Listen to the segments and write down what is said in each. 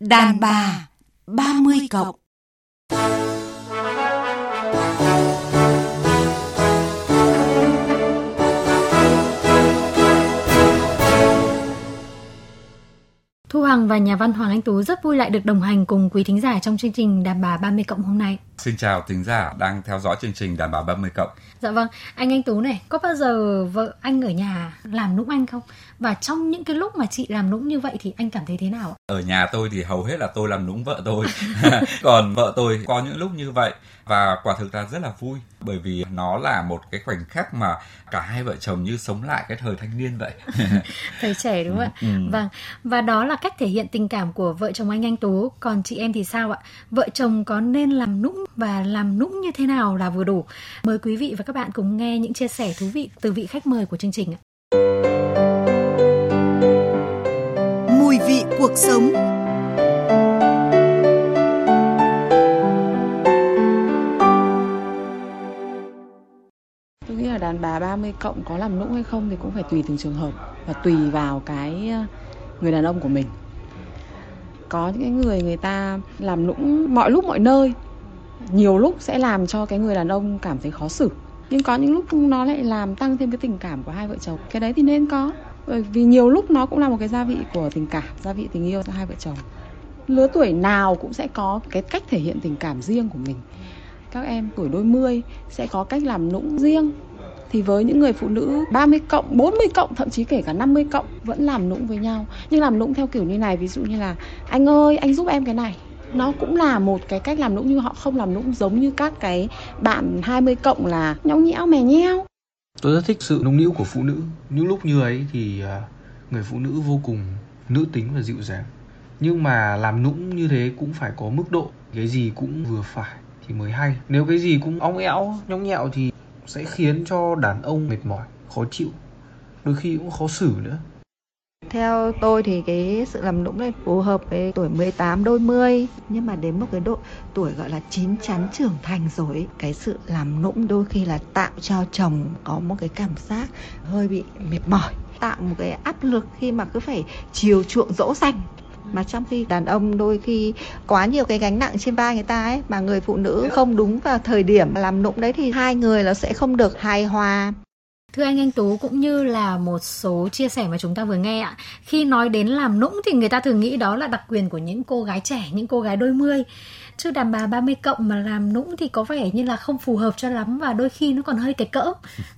Đàn bà 30 cộng Thu Hằng và nhà văn Hoàng Anh Tú rất vui lại được đồng hành cùng quý thính giả trong chương trình Đàn bà 30 cộng hôm nay. Xin chào thính giả đang theo dõi chương trình Đàn bà 30 cộng. Dạ vâng, anh Anh Tú này, có bao giờ vợ anh ở nhà làm nũng anh không? Và trong những cái lúc mà chị làm nũng như vậy thì anh cảm thấy thế nào? Ở nhà tôi thì hầu hết là tôi làm nũng vợ tôi. Còn vợ tôi có những lúc như vậy và quả thực là rất là vui bởi vì nó là một cái khoảnh khắc mà cả hai vợ chồng như sống lại cái thời thanh niên vậy. thời trẻ đúng không ạ? Ừ. Vâng, và đó là cách thể hiện tình cảm của vợ chồng anh Anh Tú. Còn chị em thì sao ạ? Vợ chồng có nên làm nũng và làm nũng như thế nào là vừa đủ? Mời quý vị và các bạn cùng nghe những chia sẻ thú vị từ vị khách mời của chương trình ạ. Mùi vị cuộc sống Tôi nghĩ là đàn bà 30 cộng có làm nũng hay không thì cũng phải tùy từng trường hợp và tùy vào cái ờ, người đàn ông của mình. Có những cái người người ta làm nũng mọi lúc mọi nơi, nhiều lúc sẽ làm cho cái người đàn ông cảm thấy khó xử. Nhưng có những lúc nó lại làm tăng thêm cái tình cảm của hai vợ chồng. Cái đấy thì nên có. Bởi vì nhiều lúc nó cũng là một cái gia vị của tình cảm, gia vị tình yêu cho hai vợ chồng. Lứa tuổi nào cũng sẽ có cái cách thể hiện tình cảm riêng của mình các em tuổi đôi mươi sẽ có cách làm nũng riêng thì với những người phụ nữ 30 cộng, 40 cộng, thậm chí kể cả 50 cộng vẫn làm nũng với nhau. Nhưng làm nũng theo kiểu như này, ví dụ như là anh ơi, anh giúp em cái này. Nó cũng là một cái cách làm nũng nhưng họ không làm nũng giống như các cái bạn 20 cộng là nhõng nhẽo mè nheo. Tôi rất thích sự nũng nịu của phụ nữ. Những lúc như ấy thì à, người phụ nữ vô cùng nữ tính và dịu dàng. Nhưng mà làm nũng như thế cũng phải có mức độ, cái gì cũng vừa phải thì mới hay. Nếu cái gì cũng óng ẹo, nhõng nhẽo thì sẽ khiến cho đàn ông mệt mỏi, khó chịu, đôi khi cũng khó xử nữa. Theo tôi thì cái sự làm nũng này phù hợp với tuổi 18 đôi mươi. Nhưng mà đến một cái độ tuổi gọi là chín chắn trưởng thành rồi ấy, Cái sự làm nũng đôi khi là tạo cho chồng có một cái cảm giác hơi bị mệt mỏi Tạo một cái áp lực khi mà cứ phải chiều chuộng dỗ dành. Mà trong khi đàn ông đôi khi quá nhiều cái gánh nặng trên vai người ta ấy mà người phụ nữ không đúng vào thời điểm làm nũng đấy thì hai người nó sẽ không được hài hòa. Thưa anh Anh Tú cũng như là một số chia sẻ mà chúng ta vừa nghe ạ. Khi nói đến làm nũng thì người ta thường nghĩ đó là đặc quyền của những cô gái trẻ, những cô gái đôi mươi. Chứ đàn bà 30 cộng mà làm nũng thì có vẻ như là không phù hợp cho lắm và đôi khi nó còn hơi cái cỡ.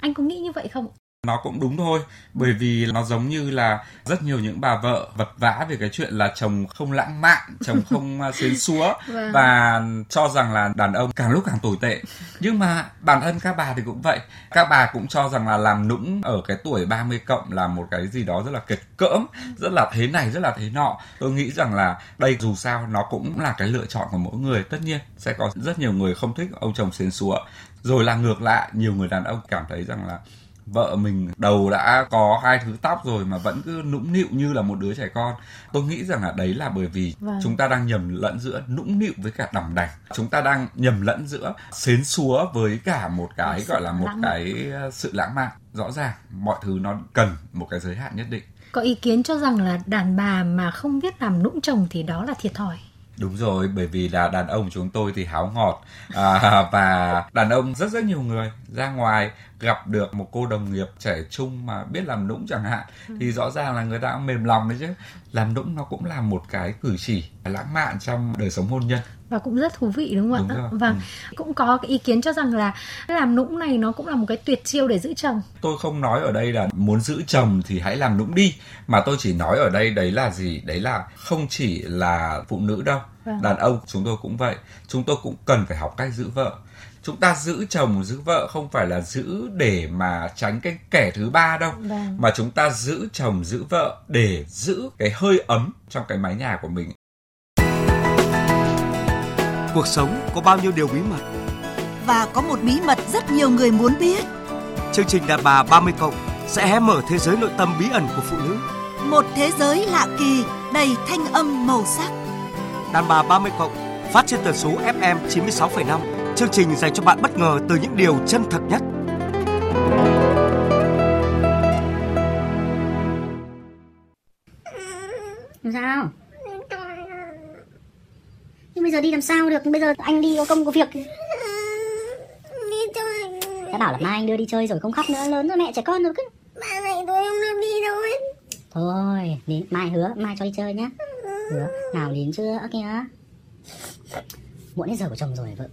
Anh có nghĩ như vậy không? Nó cũng đúng thôi bởi vì nó giống như là rất nhiều những bà vợ vật vã về cái chuyện là chồng không lãng mạn chồng không à, xến xúa Vâng. và cho rằng là đàn ông càng lúc càng tồi tệ. Nhưng mà bản thân các bà thì cũng vậy. Các bà cũng cho rằng là làm nũng ở cái tuổi 30 cộng là một cái gì đó rất là kịch cỡm rất là thế này rất là thế nọ. Tôi nghĩ rằng là đây dù sao nó cũng là cái lựa chọn của mỗi người. Tất nhiên sẽ có rất nhiều người không thích ông chồng xến xúa. Rồi là ngược lại nhiều người đàn ông cảm thấy rằng là vợ mình đầu đã có hai thứ tóc rồi mà vẫn cứ nũng nịu như là một đứa trẻ con. Tôi nghĩ rằng là đấy là bởi vì Vâng. chúng ta đang nhầm lẫn giữa nũng nịu với cả đỏng đảnh chúng ta đang nhầm lẫn giữa xến xúa với cả một cái gọi là một lãng cái uh, sự lãng mạn. Rõ ràng mọi thứ nó cần một cái giới hạn nhất định. Có ý kiến cho rằng là đàn bà mà không biết làm nũng chồng thì đó là thiệt thòi. Đúng rồi, bởi vì là đàn ông chúng tôi thì háo ngọt. À, và đàn ông rất rất nhiều người ra ngoài gặp được một cô đồng nghiệp trẻ trung mà biết làm nũng chẳng hạn thì rõ ràng là người ta cũng mềm lòng đấy chứ. Làm nũng nó cũng là một cái cử chỉ lãng mạn trong đời sống hôn nhân. và cũng rất thú vị đúng không Đúng ạ? rồi. Vâng, cũng có cái ý kiến cho rằng là làm nũng này nó cũng là một cái tuyệt chiêu để giữ chồng. Tôi không nói ở đây là muốn giữ chồng thì hãy làm nũng đi mà tôi chỉ nói ở đây đấy là gì? Đấy là không chỉ là phụ nữ đâu. Vâng. Đàn ông chúng tôi cũng vậy. Chúng tôi cũng cần phải học cách giữ vợ. Chúng ta giữ chồng giữ vợ không phải là giữ để mà tránh cái kẻ thứ ba đâu Vâng. mà chúng ta giữ chồng giữ vợ để giữ cái hơi ấm trong cái mái nhà của mình Cuộc sống có bao nhiêu điều bí mật. và có một bí mật rất nhiều người muốn biết. Chương trình Đàn bà 30 cộng sẽ hé mở thế giới nội tâm bí ẩn của phụ nữ. Một thế giới lạ kỳ đầy thanh âm màu sắc. Đàn bà 30 cộng phát trên tần số FM 96,5. Chương trình dành cho bạn bất ngờ từ những điều chân thật nhất. Sao? nhưng bây giờ đi làm sao được? Bây giờ anh đi có công có việc. Đi chơi đã bảo là mai anh đưa đi chơi rồi không khóc nữa, lớn rồi mẹ trẻ con rồi cứ. Ba ngày tôi không được đi đâu hết thôi đến mai hứa, mai cho đi chơi nhá. Hứa, nào đến chưa? Kìa. Muộn hết giờ của chồng rồi, vợ.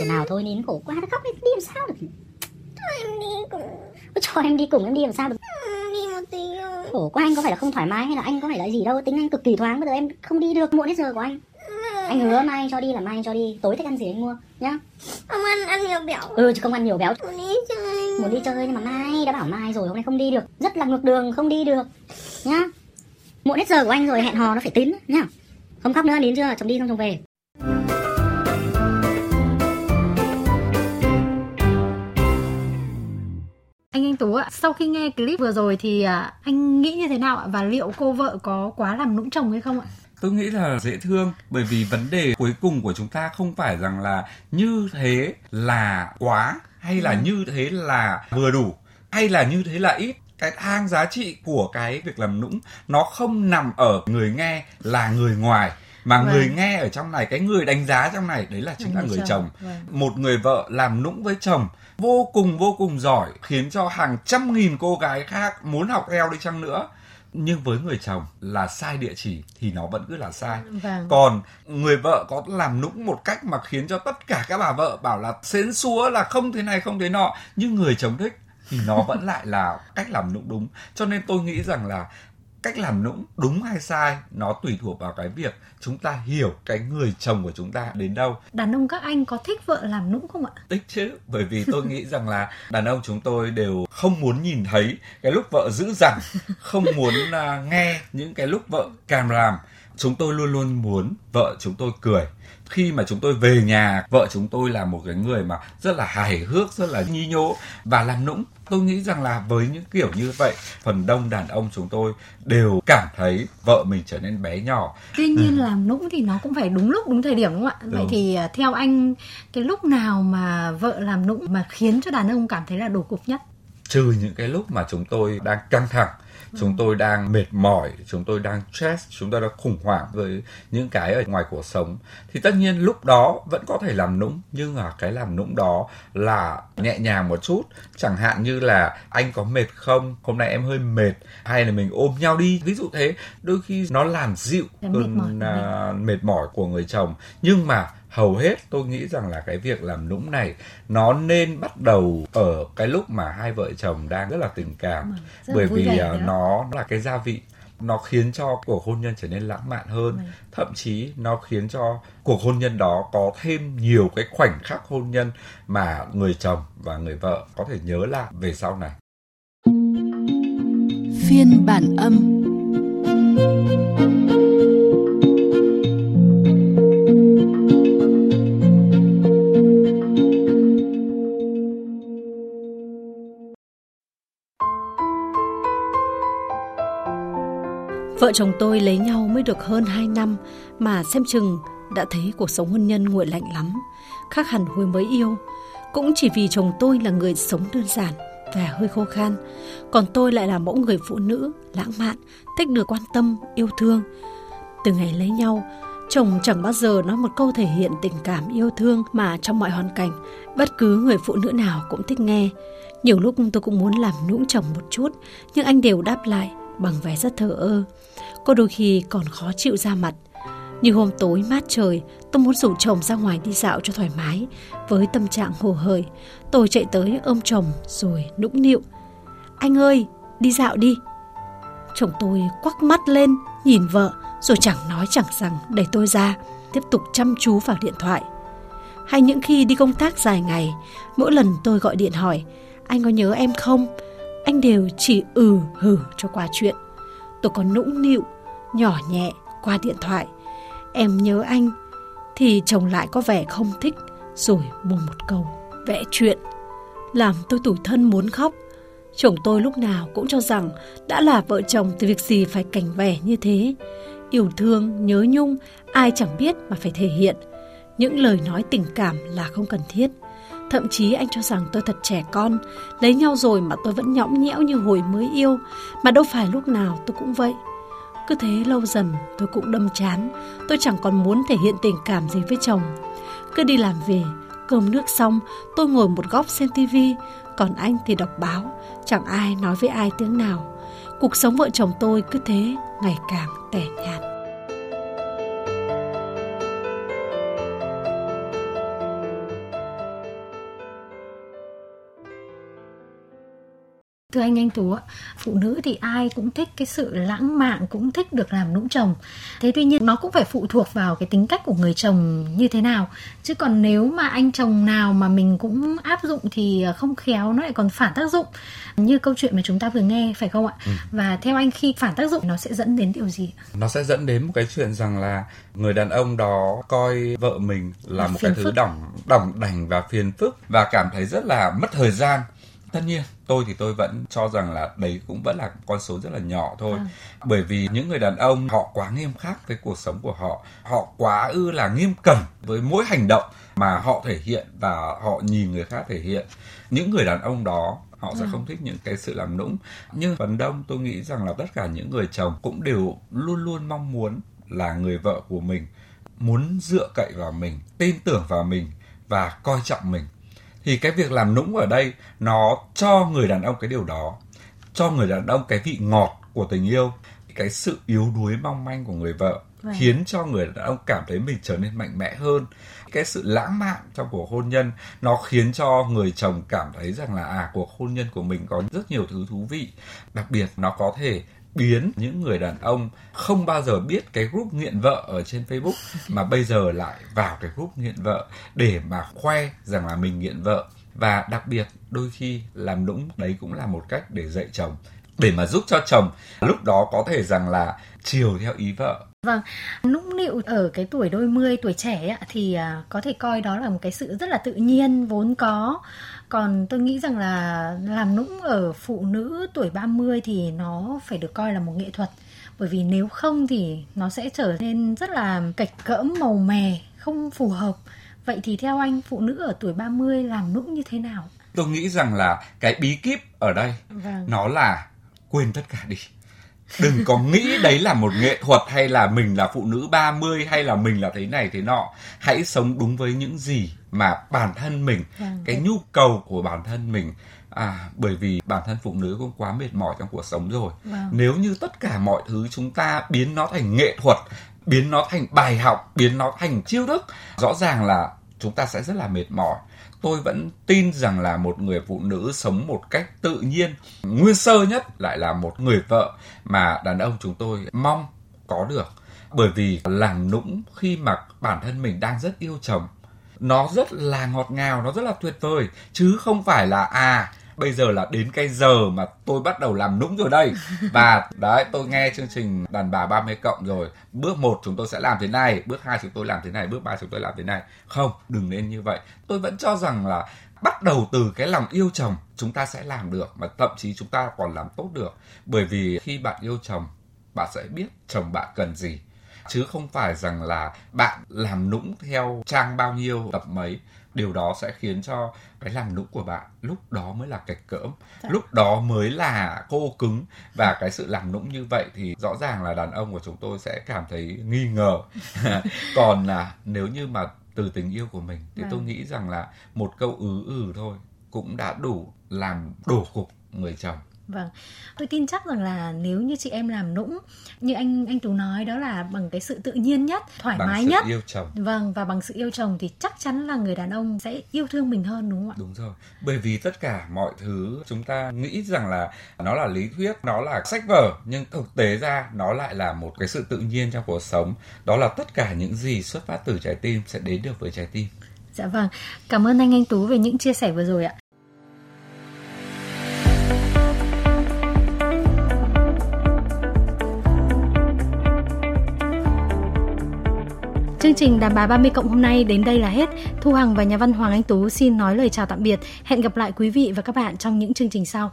Chừng nào thôi nín khổ quá nó khóc đi, đi làm sao được? Cho em đi cùng. Cho em đi cùng em đi làm sao được? Ừ, đi một tí thôi. Khổ quá anh có phải là không thoải mái hay là anh có phải là gì đâu? Tính anh cực kỳ thoáng bây giờ em không đi được muộn hết giờ của anh. Anh hứa mai anh cho đi là mai anh cho đi tối thích ăn gì anh mua nhá. Không ăn ăn nhiều béo. Ừ chứ không ăn nhiều béo. Muốn đi chơi. Muốn đi chơi nhưng mà mai đã bảo mai rồi hôm nay không đi được. Rất là ngược đường không đi được nhá. Muộn hết giờ của anh rồi hẹn hò nó phải tín nhá. Không khóc nữa đến chưa chồng đi xong chồng về Anh Anh Tú ạ, sau khi nghe clip vừa rồi thì à, anh nghĩ như thế nào ạ? Và liệu cô vợ có quá làm nũng chồng hay không ạ? tôi nghĩ là dễ thương bởi vì vấn đề cuối cùng của chúng ta không phải rằng là như thế là quá hay là Ừ. như thế là vừa đủ hay là như thế là ít cái thang giá trị của cái việc làm nũng nó không nằm ở người nghe là người ngoài mà Vâng. người nghe ở trong này cái người đánh giá trong này đấy là chính là người chồng Vâng. một người vợ làm nũng với chồng vô cùng vô cùng giỏi khiến cho hàng trăm nghìn cô gái khác muốn học theo đi chăng nữa nhưng với người chồng là sai địa chỉ thì nó vẫn cứ là sai Vâng. còn người vợ có làm nũng một cách mà khiến cho tất cả các bà vợ bảo là xến xúa là không thế này không thế nọ nhưng người chồng thích thì nó vẫn lại là cách làm nũng đúng cho nên tôi nghĩ rằng là cách làm nũng đúng hay sai nó tùy thuộc vào cái việc chúng ta hiểu cái người chồng của chúng ta đến đâu. Đàn ông các anh có thích vợ làm nũng không ạ? tích chứ bởi vì tôi nghĩ rằng là đàn ông chúng tôi đều không muốn nhìn thấy cái lúc vợ dữ dằn không muốn à, nghe những cái lúc vợ càm ràm. Chúng tôi luôn luôn muốn vợ chúng tôi cười. Khi mà chúng tôi về nhà vợ chúng tôi là một cái người mà rất là hài hước rất là nhi nhố và làm nũng tôi nghĩ rằng là với những kiểu như vậy phần đông đàn ông chúng tôi đều cảm thấy vợ mình trở nên bé nhỏ Tuy nhiên làm nũng thì nó cũng phải đúng lúc đúng thời điểm đúng không ạ? Vậy thì à, theo anh cái lúc nào mà vợ làm nũng mà khiến cho đàn ông cảm thấy là đổ cục nhất? Trừ những cái lúc mà chúng tôi đang căng thẳng chúng tôi đang mệt mỏi chúng tôi đang stress chúng tôi đang khủng hoảng với những cái ở ngoài cuộc sống thì tất nhiên lúc đó vẫn có thể làm nũng. Nhưng mà cái làm nũng đó là nhẹ nhàng một chút. Chẳng hạn như là anh có mệt không? Hôm nay em hơi mệt. Hay là mình ôm nhau đi. Ví dụ thế. Đôi khi nó làm dịu Cái mệt mỏi cơn à, mệt mỏi của người chồng. Nhưng mà hầu hết tôi nghĩ rằng là cái việc làm nũng này nó nên bắt đầu ở cái lúc mà hai vợ chồng đang rất là tình cảm Vâng, rất bởi vì nữa. nó là cái gia vị nó khiến cho cuộc hôn nhân trở nên lãng mạn hơn Vâng. thậm chí nó khiến cho cuộc hôn nhân đó có thêm nhiều cái khoảnh khắc hôn nhân mà người chồng và người vợ có thể nhớ lại về sau này Phiên bản âm Vợ chồng tôi lấy nhau mới được hơn 2 năm mà xem chừng đã thấy cuộc sống hôn nhân nguội lạnh lắm, khác hẳn hồi mới yêu. Cũng chỉ vì chồng tôi là người sống đơn giản và hơi khô khan, còn tôi lại là mẫu người phụ nữ lãng mạn, thích được quan tâm, yêu thương. Từ ngày lấy nhau, chồng chẳng bao giờ nói một câu thể hiện tình cảm yêu thương mà trong mọi hoàn cảnh, bất cứ người phụ nữ nào cũng thích nghe. Nhiều lúc tôi cũng muốn làm nũng chồng một chút, nhưng anh đều đáp lại bằng vẻ rất thờ ơ. Có đôi khi còn khó chịu ra mặt. Như hôm tối mát trời, tôi muốn rủ chồng ra ngoài đi dạo cho thoải mái. Với tâm trạng hồ hởi, tôi chạy tới ôm chồng rồi nũng nịu. Anh ơi, đi dạo đi. Chồng tôi quắc mắt lên, nhìn vợ, rồi chẳng nói chẳng rằng đẩy tôi ra, tiếp tục chăm chú vào điện thoại. Hay những khi đi công tác dài ngày, mỗi lần tôi gọi điện hỏi, anh có nhớ em không? Anh đều chỉ ừ hử cho qua chuyện. Tôi còn nũng nịu, nhỏ nhẹ qua điện thoại. Em nhớ anh, thì chồng lại có vẻ không thích, rồi buông một câu, vẽ chuyện. Làm tôi tủi thân muốn khóc. Chồng tôi lúc nào cũng cho rằng đã là vợ chồng thì việc gì phải cảnh vẻ như thế. Yêu thương, nhớ nhung, ai chẳng biết mà phải thể hiện. Những lời nói tình cảm là không cần thiết. Thậm chí anh cho rằng tôi thật trẻ con, lấy nhau rồi mà tôi vẫn nhõng nhẽo như hồi mới yêu, mà đâu phải lúc nào tôi cũng vậy. Cứ thế lâu dần tôi cũng đâm chán, tôi chẳng còn muốn thể hiện tình cảm gì với chồng. Cứ đi làm về, cơm nước xong, tôi ngồi một góc xem tivi, còn anh thì đọc báo, chẳng ai nói với ai tiếng nào. Cuộc sống vợ chồng tôi cứ thế ngày càng tẻ nhạt. Thưa anh Anh Tú ạ, phụ nữ thì ai cũng thích cái sự lãng mạn, cũng thích được làm nũng chồng. Thế tuy nhiên nó cũng phải phụ thuộc vào cái tính cách của người chồng như thế nào. Chứ còn nếu mà anh chồng nào mà mình cũng áp dụng thì không khéo nó lại còn phản tác dụng. Như câu chuyện mà chúng ta vừa nghe phải không ạ? Ừ. Và theo anh khi phản tác dụng nó sẽ dẫn đến điều gì? Nó sẽ dẫn đến một cái chuyện rằng là người đàn ông đó coi vợ mình là, là một cái thứ phức. đỏng đỏng đành và phiền phức và cảm thấy rất là mất thời gian tất nhiên tôi thì tôi vẫn cho rằng là đấy cũng vẫn là con số rất là nhỏ thôi. À. bởi vì những người đàn ông họ quá nghiêm khắc với cuộc sống của họ. Họ quá ư là nghiêm cẩn với mỗi hành động mà họ thể hiện và họ nhìn người khác thể hiện. Những người đàn ông đó họ sẽ à. không thích những cái sự làm nũng. Nhưng phần đông tôi nghĩ rằng là tất cả những người chồng cũng đều luôn luôn mong muốn là người vợ của mình muốn dựa cậy vào mình tin tưởng vào mình và coi trọng mình thì cái việc làm nũng ở đây nó cho người đàn ông cái điều đó cho người đàn ông cái vị ngọt của tình yêu cái sự yếu đuối mong manh của người vợ Vậy. Vâng. khiến cho người đàn ông cảm thấy mình trở nên mạnh mẽ hơn cái sự lãng mạn trong cuộc hôn nhân nó khiến cho người chồng cảm thấy rằng là à cuộc hôn nhân của mình có rất nhiều thứ thú vị đặc biệt nó có thể biến những người đàn ông không bao giờ biết cái group nghiện vợ ở trên Facebook mà bây giờ lại vào cái group nghiện vợ để mà khoe rằng là mình nghiện vợ và đặc biệt đôi khi làm nũng đấy cũng là một cách để dạy chồng để mà giúp cho chồng lúc đó có thể rằng là chiều theo ý vợ Vâng, nũng nịu ở cái tuổi đôi mươi, tuổi trẻ thì à, có thể coi đó là một cái sự rất là tự nhiên, vốn có. Còn tôi nghĩ rằng là làm nũng ở phụ nữ tuổi 30 thì nó phải được coi là một nghệ thuật. Bởi vì nếu không thì nó sẽ trở nên rất là cạch cỡm màu mè, không phù hợp. Vậy thì theo anh, phụ nữ ở tuổi 30 làm nũng như thế nào? Tôi nghĩ rằng là cái bí kíp ở đây vâng. nó là quên tất cả đi đừng có nghĩ đấy là một nghệ thuật hay là mình là phụ nữ 30 hay là mình là thế này thế nọ. Hãy sống đúng với những gì mà bản thân mình vâng, cái nhu cầu của bản thân mình. À bởi vì bản thân phụ nữ cũng quá mệt mỏi trong cuộc sống rồi. Vâng. nếu như tất cả mọi thứ chúng ta biến nó thành nghệ thuật biến nó thành bài học biến nó thành chiêu thức rõ ràng là chúng ta sẽ rất là mệt mỏi. Tôi vẫn tin rằng là một người phụ nữ sống một cách tự nhiên, nguyên sơ nhất lại là một người vợ mà đàn ông chúng tôi mong có được. Bởi vì làm nũng khi mà bản thân mình đang rất yêu chồng, nó rất là ngọt ngào, nó rất là tuyệt vời, chứ không phải là à bây giờ là đến cái giờ mà tôi bắt đầu làm nũng rồi đây. Và đấy, tôi nghe chương trình đàn bà 30 cộng rồi. Bước một chúng tôi sẽ làm thế này, bước hai chúng tôi làm thế này, bước ba chúng tôi làm thế này. Không, đừng nên như vậy. Tôi vẫn cho rằng là bắt đầu từ cái lòng yêu chồng chúng ta sẽ làm được, mà thậm chí chúng ta còn làm tốt được. Bởi vì khi bạn yêu chồng, bạn sẽ biết chồng bạn cần gì. Chứ không phải rằng là bạn làm nũng theo trang bao nhiêu, tập mấy điều đó sẽ khiến cho cái làm nũng của bạn lúc đó mới là kịch cỡm dạ. lúc đó mới là khô cứng và cái sự làm nũng như vậy thì rõ ràng là đàn ông của chúng tôi sẽ cảm thấy nghi ngờ còn là nếu như mà từ tình yêu của mình thì tôi vâng. nghĩ rằng là một câu ứ ừ thôi cũng đã đủ làm đổ cục người chồng Vâng, tôi tin chắc rằng là nếu như chị em làm nũng như anh anh Tú nói đó là bằng cái sự tự nhiên nhất, thoải bằng mái sự nhất. yêu chồng. Vâng và bằng sự yêu chồng thì chắc chắn là người đàn ông sẽ yêu thương mình hơn đúng không ạ? Đúng rồi. Bởi vì tất cả mọi thứ chúng ta nghĩ rằng là nó là lý thuyết, nó là sách vở nhưng thực tế ra nó lại là một cái sự tự nhiên trong cuộc sống. Đó là tất cả những gì xuất phát từ trái tim sẽ đến được với trái tim. Dạ vâng. Cảm ơn anh Anh Tú về những chia sẻ vừa rồi ạ. Chương trình Đàm bà 30 cộng hôm nay đến đây là hết. Thu Hằng và nhà văn Hoàng Anh Tú xin nói lời chào tạm biệt. Hẹn gặp lại quý vị và các bạn trong những chương trình sau.